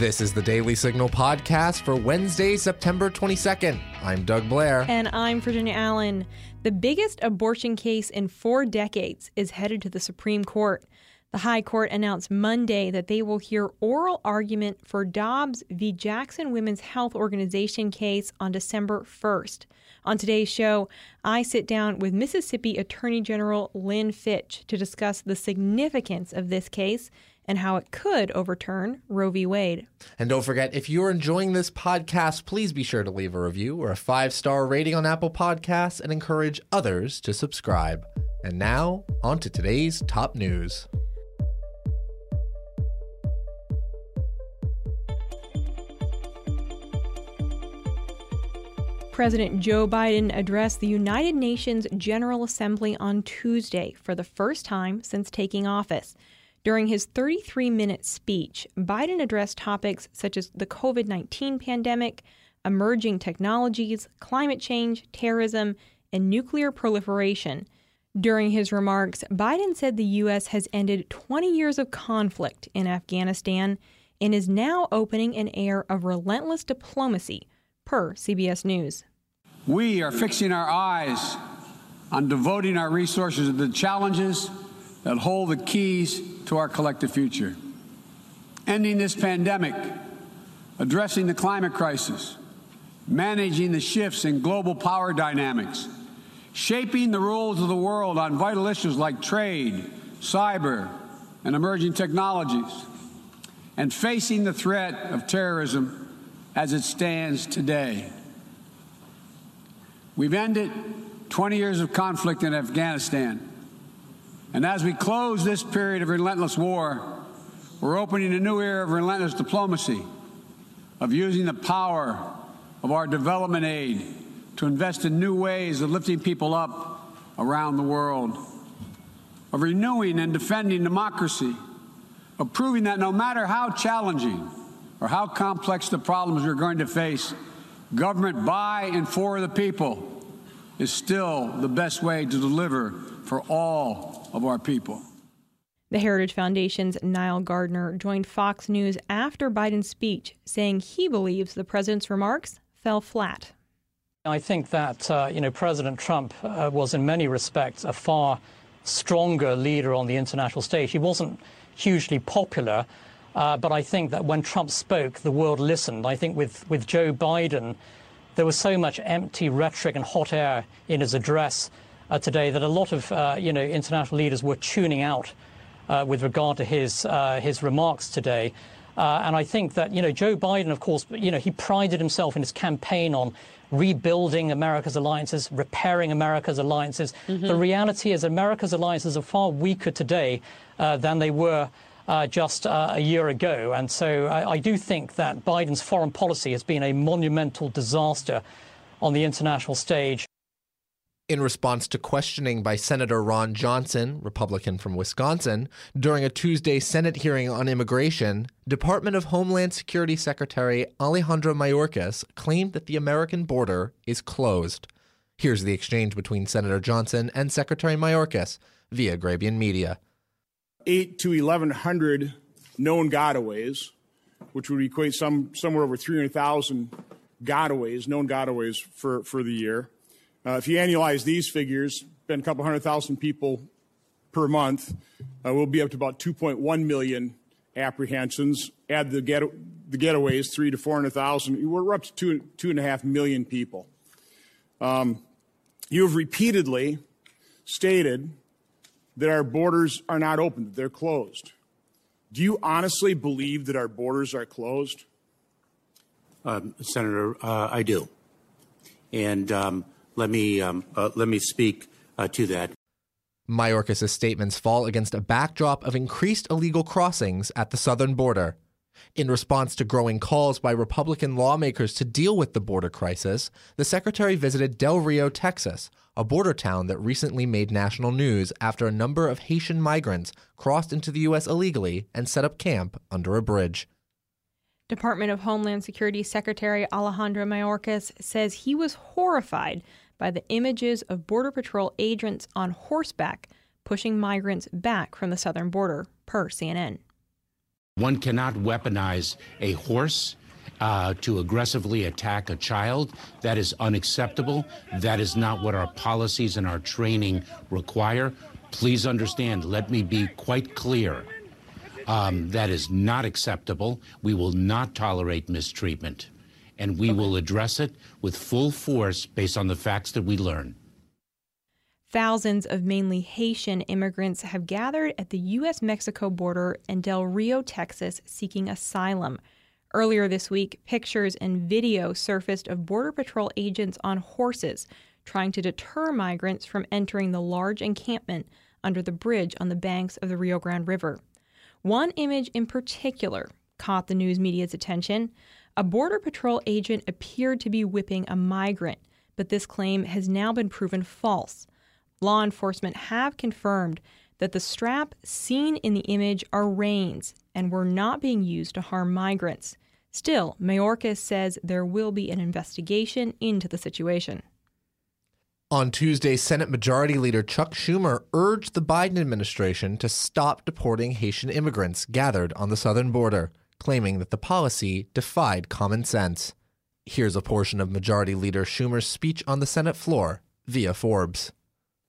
This is the Daily Signal podcast for Wednesday, September 22nd. I'm Doug Blair. And I'm Virginia Allen. The biggest abortion case in four decades is headed to the Supreme Court. The High Court announced Monday that they will hear oral argument for Dobbs v. Jackson Women's Health Organization case on December 1st. On today's show, I sit down with Mississippi Attorney General Lynn Fitch to discuss the significance of this case and how it could overturn Roe v. Wade. And don't forget, if you're enjoying this podcast, please be sure to leave a review or a five star rating on Apple Podcasts and encourage others to subscribe. And now, on to today's top news. President Joe Biden addressed the United Nations General Assembly on Tuesday for the first time since taking office. During his 33 minute speech, Biden addressed topics such as the COVID 19 pandemic, emerging technologies, climate change, terrorism, and nuclear proliferation. During his remarks, Biden said the U.S. has ended 20 years of conflict in Afghanistan and is now opening an era of relentless diplomacy, per CBS News. We are fixing our eyes on devoting our resources to the challenges that hold the keys to our collective future. Ending this pandemic, addressing the climate crisis, managing the shifts in global power dynamics, shaping the rules of the world on vital issues like trade, cyber, and emerging technologies, and facing the threat of terrorism as it stands today. We've ended 20 years of conflict in Afghanistan. And as we close this period of relentless war, we're opening a new era of relentless diplomacy, of using the power of our development aid to invest in new ways of lifting people up around the world, of renewing and defending democracy, of proving that no matter how challenging or how complex the problems we're going to face, government by and for the people is still the best way to deliver for all of our people. The Heritage Foundation's Nile Gardiner joined Fox News after Biden's speech, saying he believes the president's remarks fell flat. I think that uh, you know President Trump uh, was in many respects a far stronger leader on the international stage. He wasn't hugely popular, uh, but I think that when Trump spoke, the world listened. I think with with Joe Biden, there was so much empty rhetoric and hot air in his address uh, today that a lot of uh, you know international leaders were tuning out uh, with regard to his uh, his remarks today. Uh, and I think that you know Joe Biden, of course, you know he prided himself in his campaign on rebuilding America's alliances, repairing America's alliances. Mm-hmm. The reality is America's alliances are far weaker today uh, than they were uh, just uh, a year ago. And so I, I, do think that Biden's foreign policy has been a monumental disaster on the international stage. In response to questioning by Senator Ron Johnson, Republican from Wisconsin, during a Tuesday Senate hearing on immigration, Department of Homeland Security Secretary Alejandro Mayorkas claimed that the American border is closed. Here's the exchange between Senator Johnson and Secretary Mayorkas via Grabien Media eight to 1,100 known gotaways, which would equate some somewhere over 300,000 gotaways, known gotaways for, for the year. Uh, if you annualize these figures, been a couple hundred thousand people per month. Uh, we'll be up to about 2.1 million apprehensions. Add the, get, the getaways, three to 400,000. We're up to two, two and a half million people. Um, you have repeatedly stated that our borders are not open, that they're closed. Do you honestly believe that our borders are closed? Um, Senator, uh, I do. And um, let me um, uh, let me speak uh, to that. Mayorkas' statements fall against a backdrop of increased illegal crossings at the southern border. In response to growing calls by Republican lawmakers to deal with the border crisis, the secretary visited Del Rio, Texas, a border town that recently made national news after a number of Haitian migrants crossed into the U.S. illegally and set up camp under a bridge. Department of Homeland Security Secretary Alejandro Mayorkas says he was horrified by the images of Border Patrol agents on horseback pushing migrants back from the southern border, per CNN. One cannot weaponize a horse uh, to aggressively attack a child. That is unacceptable. That is not what our policies and our training require. Please understand, let me be quite clear. Um, that is not acceptable. We will not tolerate mistreatment. And we will address it with full force based on the facts that we learn. Thousands of mainly Haitian immigrants have gathered at the U.S. Mexico border in Del Rio, Texas, seeking asylum. Earlier this week, pictures and video surfaced of Border Patrol agents on horses trying to deter migrants from entering the large encampment under the bridge on the banks of the Rio Grande River. One image in particular caught the news media's attention. A Border Patrol agent appeared to be whipping a migrant, but this claim has now been proven false law enforcement have confirmed that the strap seen in the image are reins and were not being used to harm migrants. Still, Mayorkas says there will be an investigation into the situation. On Tuesday, Senate Majority Leader Chuck Schumer urged the Biden administration to stop deporting Haitian immigrants gathered on the southern border, claiming that the policy defied common sense. Here's a portion of Majority Leader Schumer's speech on the Senate floor via Forbes.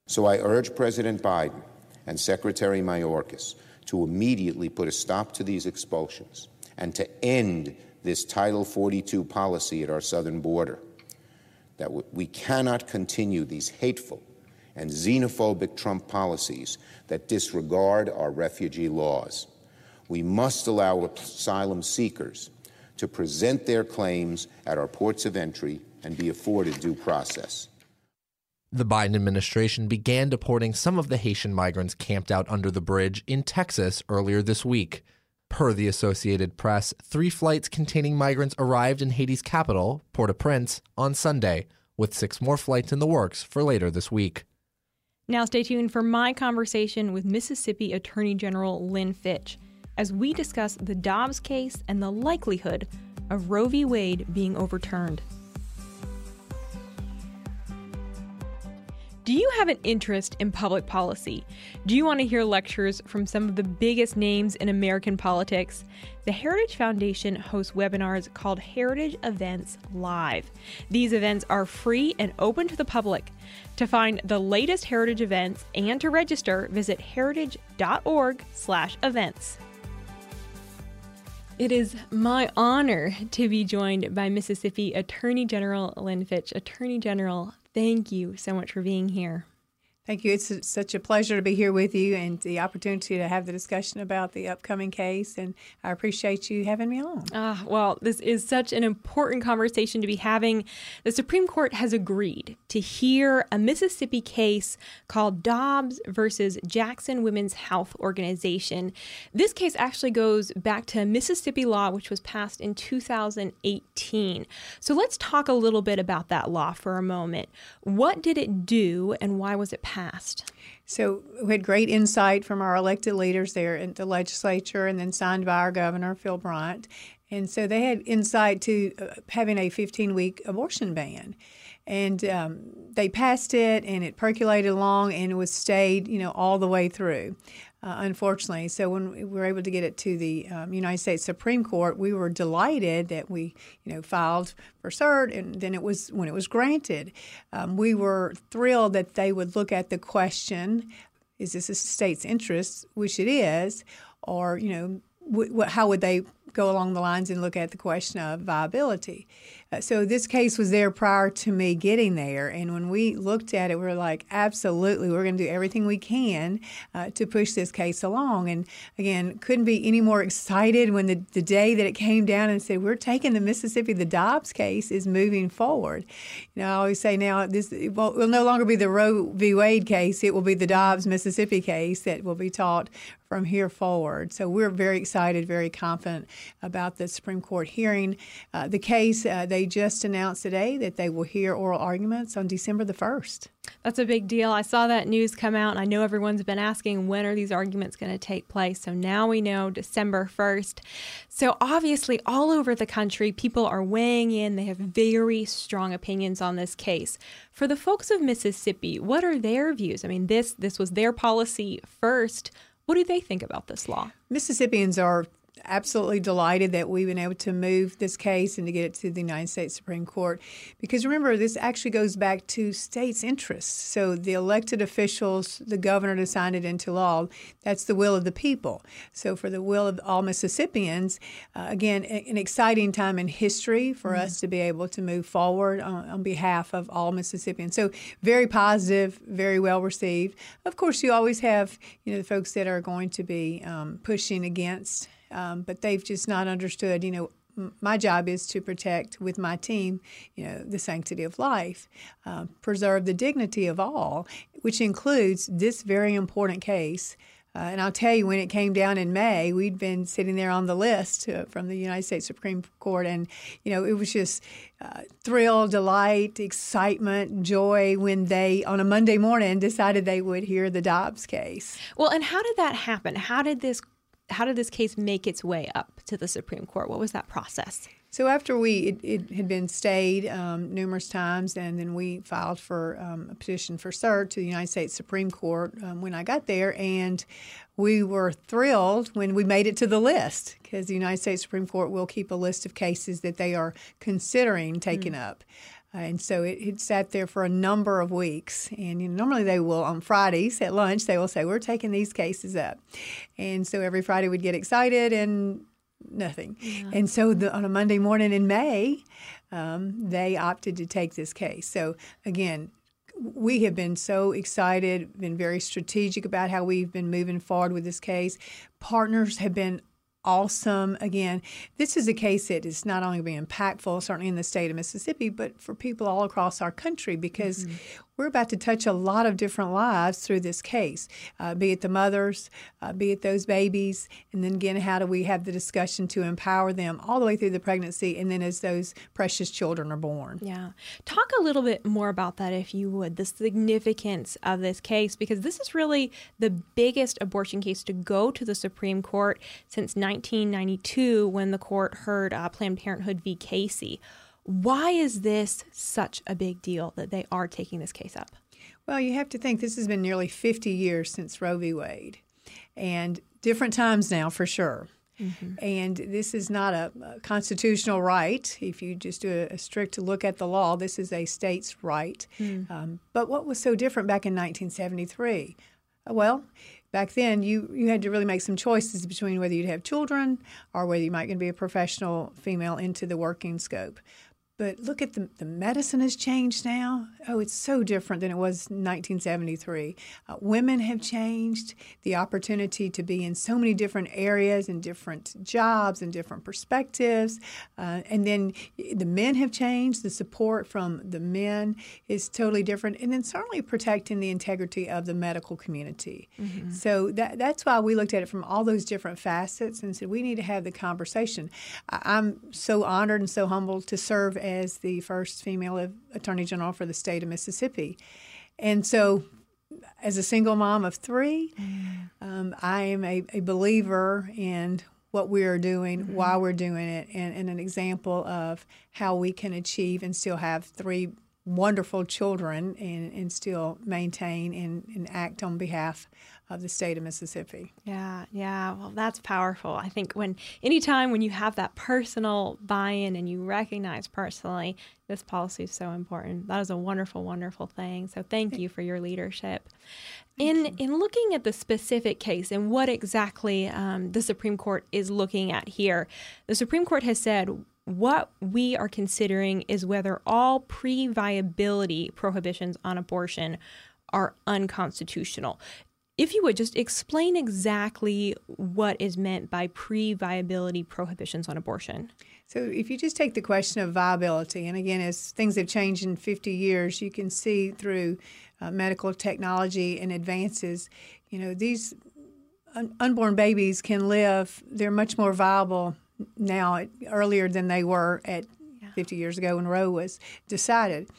So I urge President Biden and Secretary Mayorkas to immediately put a stop to these expulsions and to end this Title 42 policy at our southern border. That we cannot continue these hateful and xenophobic Trump policies that disregard our refugee laws. We must allow asylum seekers to present their claims at our ports of entry and be afforded due process. The Biden administration began deporting some of the Haitian migrants camped out under the bridge in Texas earlier this week. Per the Associated Press, three flights containing migrants arrived in Haiti's capital, Port au Prince, on Sunday, with six more flights in the works for later this week. Now, stay tuned for my conversation with Mississippi Attorney General Lynn Fitch as we discuss the Dobbs case and the likelihood of Roe v. Wade being overturned. Do you have an interest in public policy? Do you want to hear lectures from some of the biggest names in American politics? The Heritage Foundation hosts webinars called Heritage Events Live. These events are free and open to the public. To find the latest heritage events and to register, visit heritage.org/events. It is my honor to be joined by Mississippi Attorney General Lynn Fitch. Attorney General, Thank you so much for being here. Thank you. It's such a pleasure to be here with you and the opportunity to have the discussion about the upcoming case. And I appreciate you having me on. Uh, well, this is such an important conversation to be having. The Supreme Court has agreed to hear a Mississippi case called Dobbs versus Jackson Women's Health Organization. This case actually goes back to Mississippi law, which was passed in 2018. So let's talk a little bit about that law for a moment. What did it do and why was it passed? Passed? So we had great insight from our elected leaders there in the legislature and then signed by our governor, Phil Bryant. And so they had insight to uh, having a 15 week abortion ban. And um, they passed it and it percolated along and it was stayed, you know, all the way through uh, unfortunately. So when we were able to get it to the um, United States Supreme Court, we were delighted that we, you know, filed for cert, and then it was when it was granted, um, we were thrilled that they would look at the question: Is this a state's interest? Which it is, or you know, w- how would they go along the lines and look at the question of viability? Uh, so this case was there prior to me getting there, and when we looked at it, we were like, absolutely, we're going to do everything we can uh, to push this case along. And again, couldn't be any more excited when the, the day that it came down and said we're taking the Mississippi, the Dobbs case is moving forward. You know, I always say now this will, will no longer be the Roe v. Wade case; it will be the Dobbs Mississippi case that will be taught from here forward. So we're very excited, very confident about the Supreme Court hearing uh, the case. Uh, they just announced today that they will hear oral arguments on December the 1st. That's a big deal. I saw that news come out, and I know everyone's been asking when are these arguments going to take place. So now we know December 1st. So obviously, all over the country, people are weighing in. They have very strong opinions on this case. For the folks of Mississippi, what are their views? I mean, this this was their policy first. What do they think about this law? Mississippians are absolutely delighted that we've been able to move this case and to get it to the United States Supreme Court. Because remember, this actually goes back to states' interests. So the elected officials, the governor to sign it into law, that's the will of the people. So for the will of all Mississippians, uh, again, an exciting time in history for mm-hmm. us to be able to move forward on, on behalf of all Mississippians. So very positive, very well received. Of course, you always have you know the folks that are going to be um, pushing against um, but they've just not understood, you know, my job is to protect with my team, you know, the sanctity of life, uh, preserve the dignity of all, which includes this very important case. Uh, and I'll tell you, when it came down in May, we'd been sitting there on the list uh, from the United States Supreme Court, and you know, it was just uh, thrill, delight, excitement, joy when they, on a Monday morning, decided they would hear the Dobbs case. Well, and how did that happen? How did this how did this case make its way up to the Supreme Court? What was that process? So after we it, it had been stayed um, numerous times, and then we filed for um, a petition for cert to the United States Supreme Court um, when I got there, and we were thrilled when we made it to the list because the United States Supreme Court will keep a list of cases that they are considering taking mm. up. And so it, it, sat there for a number of weeks. And you know, normally they will, on Fridays at lunch, they will say, We're taking these cases up. And so every Friday we'd get excited and nothing. Yeah. And so the, on a Monday morning in May, um, they opted to take this case. So again, we have been so excited, been very strategic about how we've been moving forward with this case. Partners have been awesome. Again, this is a case that is not only being impactful, certainly in the state of Mississippi, but for people all across our country because mm-hmm we're about to touch a lot of different lives through this case, uh, be it the mothers, uh, be it those babies, and then again, how do we have the discussion to empower them all the way through the pregnancy and then as those precious children are born. Yeah. Talk a little bit more about that, if you would, the significance of this case, because this is really the biggest abortion case to go to the Supreme Court since 1992 when the court heard uh, Planned Parenthood v. Casey. Why is this such a big deal that they are taking this case up? Well, you have to think this has been nearly 50 years since Roe v. Wade, and different times now for sure. Mm-hmm. And this is not a, a, constitutional right. If you just do a, a, strict look at the law, this is a state's right. Mm. Um, but what was so different back in 1973? Well, back then you, you had to really make some choices between whether you'd have children or whether you might going to be a professional female into the working scope. But look at the, the medicine has changed now. Oh, it's so different than it was 1973. Uh, women have changed. The opportunity to be in so many different areas and different jobs and different perspectives. Uh, and then the men have changed. The support from the men is totally different. And then certainly protecting the integrity of the medical community. Mm-hmm. So that, that's why we looked at it from all those different facets and said we need to have the conversation. I, I'm so honored and so humbled to serve as as the first female attorney general for the state of Mississippi. And so, as a single mom of three, mm. um, I am a, a, believer in what we are doing, mm-hmm. why we're doing it, and, and, an example of how we can achieve and still have three wonderful children and, and still maintain and, and act on behalf of the state of Mississippi. Yeah, yeah. Well, that's powerful. I think when anytime when you have that personal buy-in and you recognize personally this policy is so important. That is a wonderful, wonderful thing. So thank you for your leadership. In in looking at the specific case and what exactly um, the Supreme Court is looking at here, the Supreme Court has said what we are considering is whether all pre viability prohibitions on abortion are unconstitutional. If you would just explain exactly what is meant by pre viability prohibitions on abortion. So, if you just take the question of viability, and again, as things have changed in 50 years, you can see through uh, medical technology and advances, you know, these un- unborn babies can live, they're much more viable now earlier than they were at 50 years ago when Roe was decided.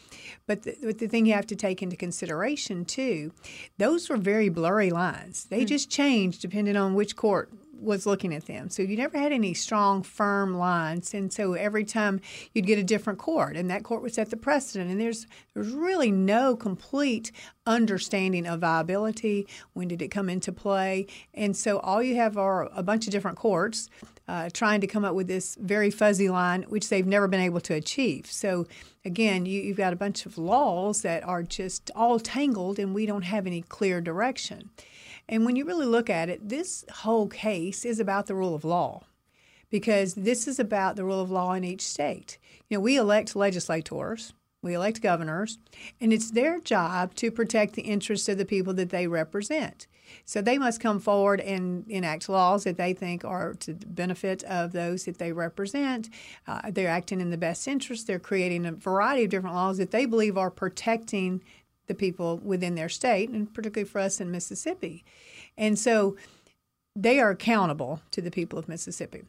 But the, but the thing you have to take into consideration too, those were very blurry lines. They mm. just changed depending on which court was looking at them. So you never had any strong, firm lines, and so every time you'd get a different court, and that court would set the precedent. And there's there's really no complete understanding of viability. When did it come into play? And so all you have are a bunch of different courts uh, trying to come up with this very fuzzy line, which they've never been able to achieve. So again, you, you've got a bunch of laws that are just all tangled, and we don't have any clear direction. And when you really look at it, this whole case is about the rule of law because this is about the rule of law in each state. You know, we elect legislators, we elect governors, and it's their job to protect the interests of the people that they represent. So they must come forward and enact laws that they think are to the benefit of those that they represent. Uh, they're acting in the best interest. They're creating a variety of different laws that they believe are protecting the people within their state, and particularly for us in Mississippi. And so they are accountable to the people of Mississippi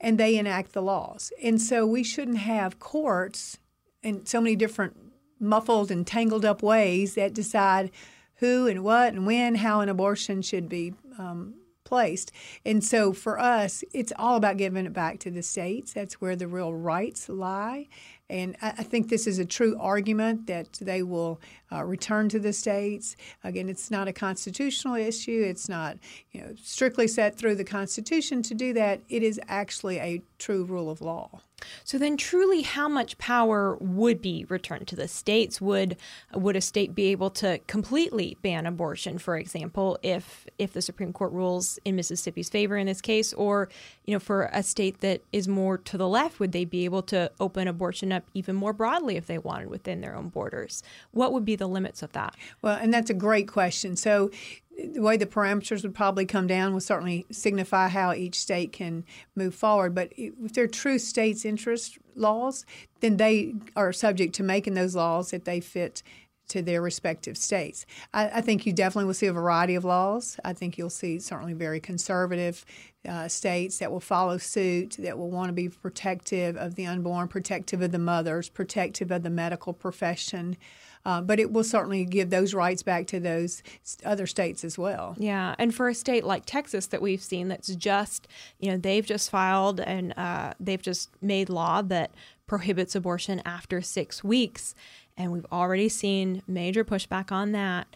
and they enact the laws. And so we shouldn't have courts in so many different muffled and tangled up ways that decide who and what and when, how an abortion should be um, placed. And so for us, it's all about giving it back to the states. That's where the real rights lie. And I, I think this is a true argument that they will uh, return to the states. Again, it's not a constitutional issue. It's not you know strictly set through the Constitution to do that. It is actually a true rule of law. So then, truly, how much power would be returned to the states? Would would a state be able to completely ban abortion, for example, if if the Supreme Court rules in Mississippi's favor in this case, or you know, for a state that is more to the left, would they be able to open abortion up even more broadly if they wanted within their own borders? What would be the limits of that? Well, and that's a great question. So the way the parameters would probably come down will certainly signify how each state can move forward. But if they're true states' interest laws, then they are subject to making those laws that they fit to their respective states. I, I, think you definitely will see a variety of laws. I think you'll see certainly very conservative uh, states that will follow suit, that will want to be protective of the unborn, protective of the mothers, protective of the medical profession. Uh, but it will certainly give those rights back to those other states as well. Yeah, and for a state like Texas that we've seen, that's just you know they've just filed and uh, they've just made law that prohibits abortion after six weeks, and we've already seen major pushback on that.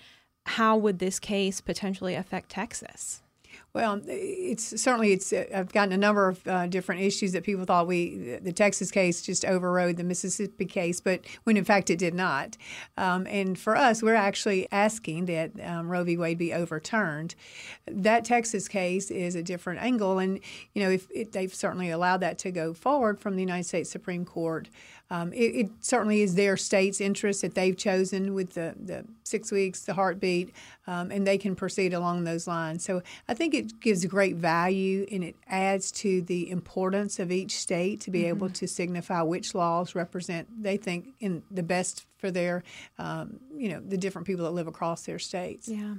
How would this case potentially affect Texas? Well, it's certainly it's. Uh, I've gotten a number of uh, different issues that people thought we the Texas case just overrode the Mississippi case, but when in fact it did not. Um, and for us, we're actually asking that um, Roe v. Wade be overturned. That Texas case is a different angle, and you know if it, they've certainly allowed that to go forward from the United States Supreme Court. Um, it, it, certainly is their state's interest that they've chosen with the, the six weeks, the heartbeat, um, and they can proceed along those lines. So I think it gives great value and it adds to the importance of each state to be mm-hmm. able to signify which laws represent they think in the best for their, um, you know, the different people that live across their states. Yeah.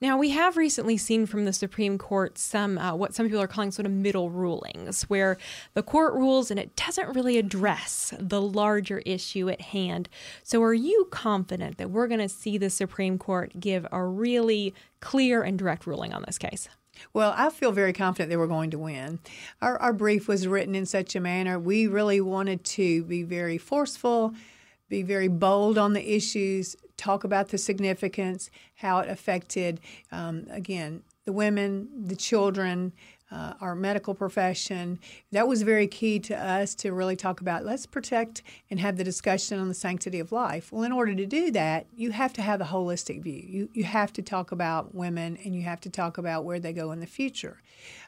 Now we have recently seen from the Supreme Court some uh, what some people are calling sort of middle rulings, where the court rules and it doesn't really address the larger issue at hand. So, are you confident that we're going to see the Supreme Court give a really clear and direct ruling on this case? Well, I feel very confident that we're going to win. Our, our brief was written in such a manner we really wanted to be very forceful be very bold on the issues, talk about the significance, how it affected, um, again, the women, the children, uh, our medical profession. That was very key to us to really talk about let's protect and have the discussion on the sanctity of life. Well, in order to do that, you have to have a holistic view. You, you have to talk about women and you have to talk about where they go in the future.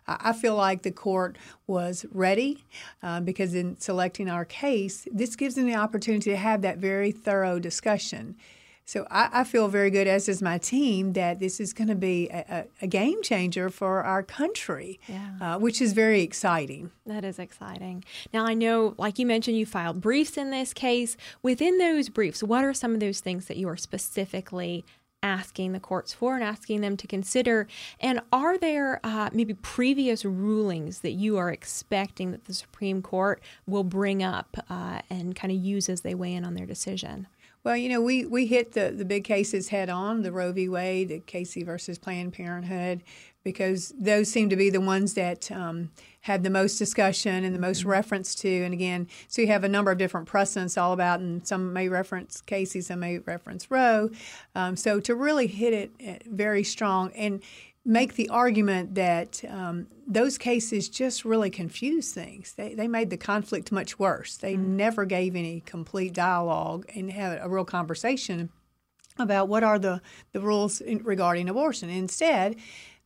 I feel like the court was ready uh, because in selecting our case, this gives them the opportunity to have that very thorough discussion. So I, I, feel very good, as does my team, that this is going to be a, a, game changer for our country, yeah. uh, which is very exciting. That is exciting. Now, I know, like you mentioned, you filed briefs in this case. Within those briefs, what are some of those things that you are specifically asking the courts for and asking them to consider? And are there uh, maybe previous rulings that you are expecting that the Supreme Court will bring up uh, and kind of use as they weigh in on their decision? Well, you know, we, we hit the, the big cases head on the Roe v. Wade, the Casey versus Planned Parenthood, because those seem to be the ones that um, had the most discussion and the most mm-hmm. reference to. And again, so you have a number of different precedents all about, and some may reference Casey, some may reference Roe. Um, so to really hit it eh, very strong and make the argument that um, those cases just really confuse things. They, they made the conflict much worse. They mm-hmm. never gave any complete dialogue and had a real conversation about what are the, the rules in, regarding abortion. Instead,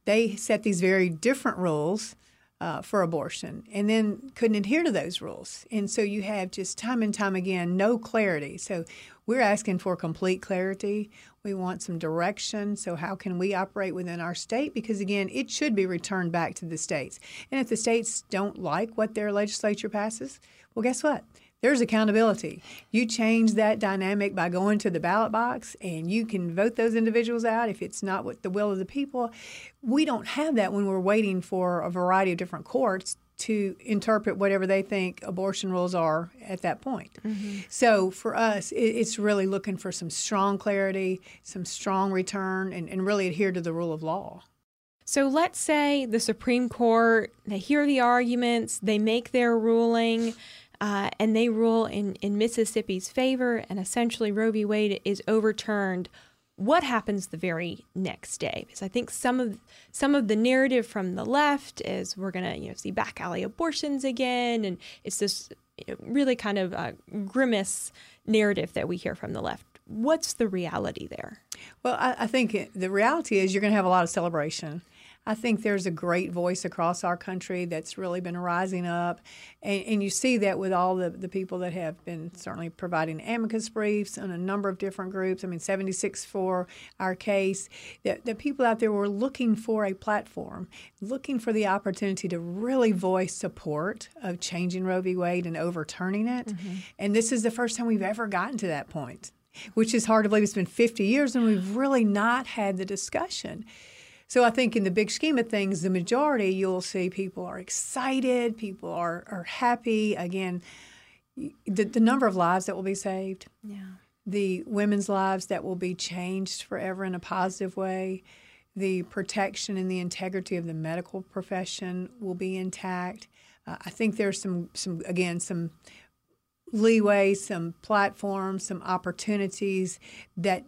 they set these very different rules uh, for abortion and then couldn't adhere to those rules. And so you have just time and time again no clarity. So we're asking for complete clarity. We want some direction. So, how can we operate within our state? Because again, it should be returned back to the states. And if the states don't like what their legislature passes, well, guess what? There's accountability. You change that dynamic by going to the ballot box and you can vote those individuals out if it's not what the will of the people. We don't have that when we're waiting for a variety of different courts to interpret whatever they think abortion rules are at that point. Mm-hmm. So for us, it's really looking for some strong clarity, some strong return, and, and really adhere to the rule of law. So let's say the Supreme Court, they hear the arguments, they make their ruling, uh, and they rule in, in Mississippi's favor, and essentially Roe v. Wade is overturned. What happens the very next day? Because I think some of some of the narrative from the left is we're gonna you know see back alley abortions again, and it's this really kind of uh, grimace narrative that we hear from the left. What's the reality there? Well, I, I think the reality is you're going to have a lot of celebration. I think there's a great voice across our country that's really been rising up. And, and you see that with all the, the people that have been certainly providing amicus briefs on a number of different groups. I mean, 76 for our case. The, the people out there were looking for a platform, looking for the opportunity to really voice support of changing Roe v. Wade and overturning it. Mm-hmm. And this is the first time we've ever gotten to that point, which is hard to believe. It's been 50 years and we've really not had the discussion. So I think in the big scheme of things, the majority you'll see people are excited, people are, are happy. Again, the, the number of lives that will be saved, yeah. the women's lives that will be changed forever in a positive way, the protection and the integrity of the medical profession will be intact. Uh, I think there's some, some again, some leeway, some platforms, some opportunities that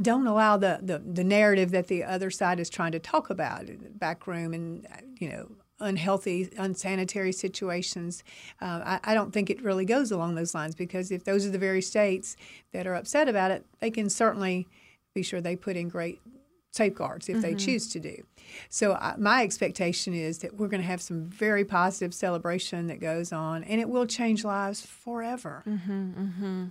don't allow the, the, the narrative that the other side is trying to talk about in the back room and you know unhealthy, unsanitary situations. Uh, I, I, don't think it really goes along those lines because if those are the very states that are upset about it, they can certainly be sure they put in great safeguards if mm-hmm. they choose to do. So uh, my expectation is that we're going to have some very positive celebration that goes on, and it will change lives forever. Mm-hmm, mm-hmm.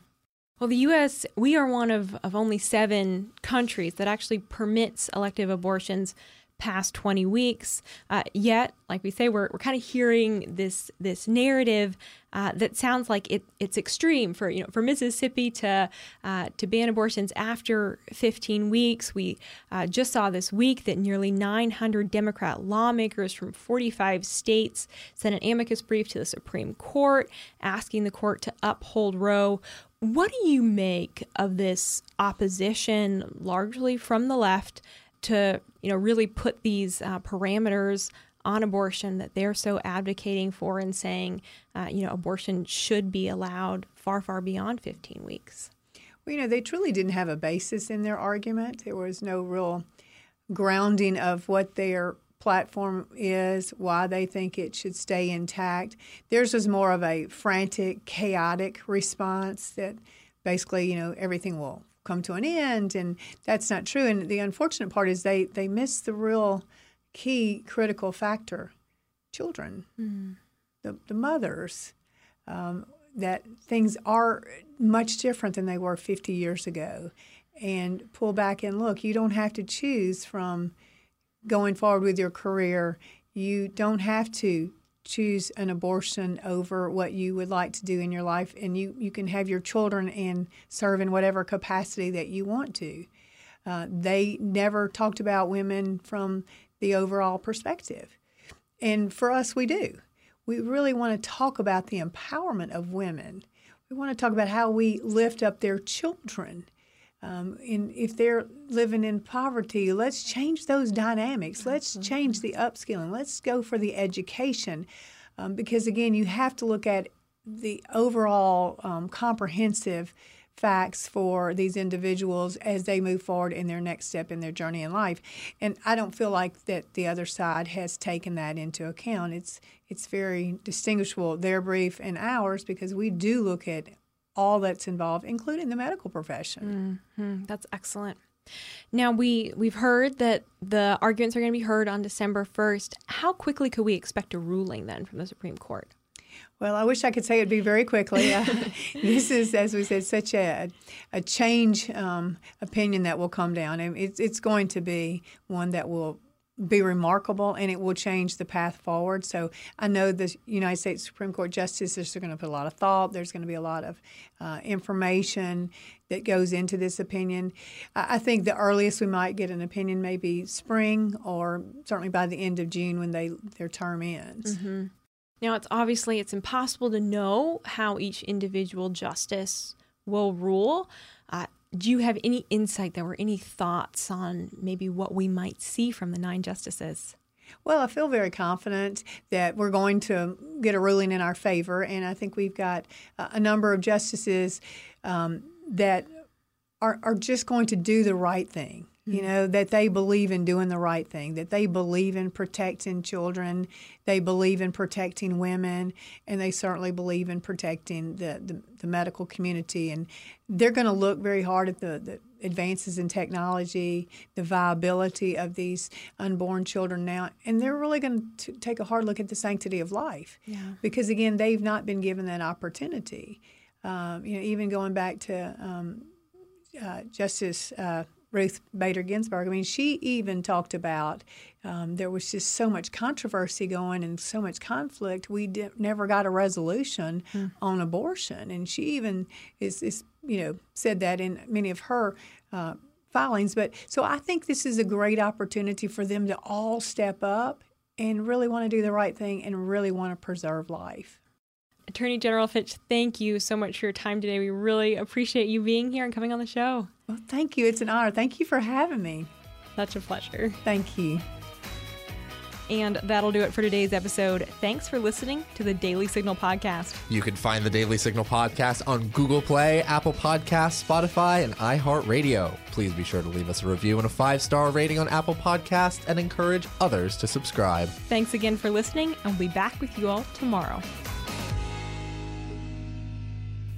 Well, the U.S., we are one of, of only seven countries that actually permits elective abortions past 20 weeks. Uh, yet, like we say, we're, we're kind of hearing this this narrative uh, that sounds like it, it's extreme for you know for Mississippi to uh, to ban abortions after 15 weeks. We uh, just saw this week that nearly 900 Democrat lawmakers from 45 states sent an amicus brief to the Supreme Court asking the court to uphold Roe. What do you make of this opposition, largely from the left, to you know really put these uh, parameters on abortion that they're so advocating for and saying, uh, you know, abortion should be allowed far, far beyond 15 weeks? Well, you know, they truly didn't have a basis in their argument. There was no real grounding of what their platform is, why they think it should stay intact. Theirs was more of a frantic, chaotic response that basically, you know, everything will come to an end, and that's not true. And the unfortunate part is they they miss the real key critical factor: children, mm. the the mothers. Um, that things are much different than they were 50 years ago, and pull back and look. You don't have to choose from going forward with your career, you don't have to choose an abortion over what you would like to do in your life, and you, you can have your children and serve in whatever capacity that you want to. Uh, they never talked about women from the overall perspective. And for us, we do. We really want to talk about the empowerment of women. We want to talk about how we lift up their children. Um, and if they're living in poverty, let's change those dynamics. Let's change the upskilling. Let's go for the education. Um, because again, you have to look at the overall um, comprehensive facts for these individuals as they move forward in their next step in their journey in life. And I don't feel like that the other side has taken that into account. It's it's very distinguishable their brief and ours because we do look at all that's involved, including the medical profession. Mm-hmm. That's excellent. Now we we've heard that the arguments are going to be heard on December first. How quickly could we expect a ruling then from the Supreme Court? Well, I wish I could say it'd be very quickly. Uh, this is, as we said, such a a change um, opinion that will come down, and it's it's going to be one that will be remarkable and it will change the path forward. So I know the United States Supreme Court justices are going to put a lot of thought. There's going to be a lot of uh, information that goes into this opinion. I, think the earliest we might get an opinion may be spring or certainly by the end of June when they their term ends. Mm-hmm. Now it's obviously it's impossible to know how each individual justice will rule. Uh, do you have any insight there or any thoughts on maybe what we might see from the nine justices? Well, I feel very confident that we're going to get a ruling in our favor, and I think we've got a number of justices um, that are, are just going to do the right thing. You know, that they believe in doing the right thing, that they believe in protecting children, they believe in protecting women, and they certainly believe in protecting the, the, the medical community. And they're going to look very hard at the, the advances in technology, the viability of these unborn children now, and they're really going to take a hard look at the sanctity of life. Yeah. Because again, they've not been given that opportunity. Um, you know, even going back to um, uh, Justice. Uh, Ruth Bader Ginsburg. I mean, she even talked about um, there was just so much controversy going and so much conflict. We did, never got a resolution mm. on abortion, and she even is, is, you know said that in many of her. Uh, filings but so i think this is a great opportunity for them to all step up and really want to do the right thing and really want to preserve life Attorney General Fitch, thank you so much for your time today. We really appreciate you being here and coming on the show. Well, thank you. It's an honor. Thank you for having me. Such a pleasure. Thank you. And that'll do it for today's episode. Thanks for listening to the Daily Signal podcast. You can find the Daily Signal podcast on Google Play, Apple Podcasts, Spotify, and iHeartRadio. Please be sure to leave us a review and a five star rating on Apple Podcasts and encourage others to subscribe. Thanks again for listening, and we'll be back with you all tomorrow.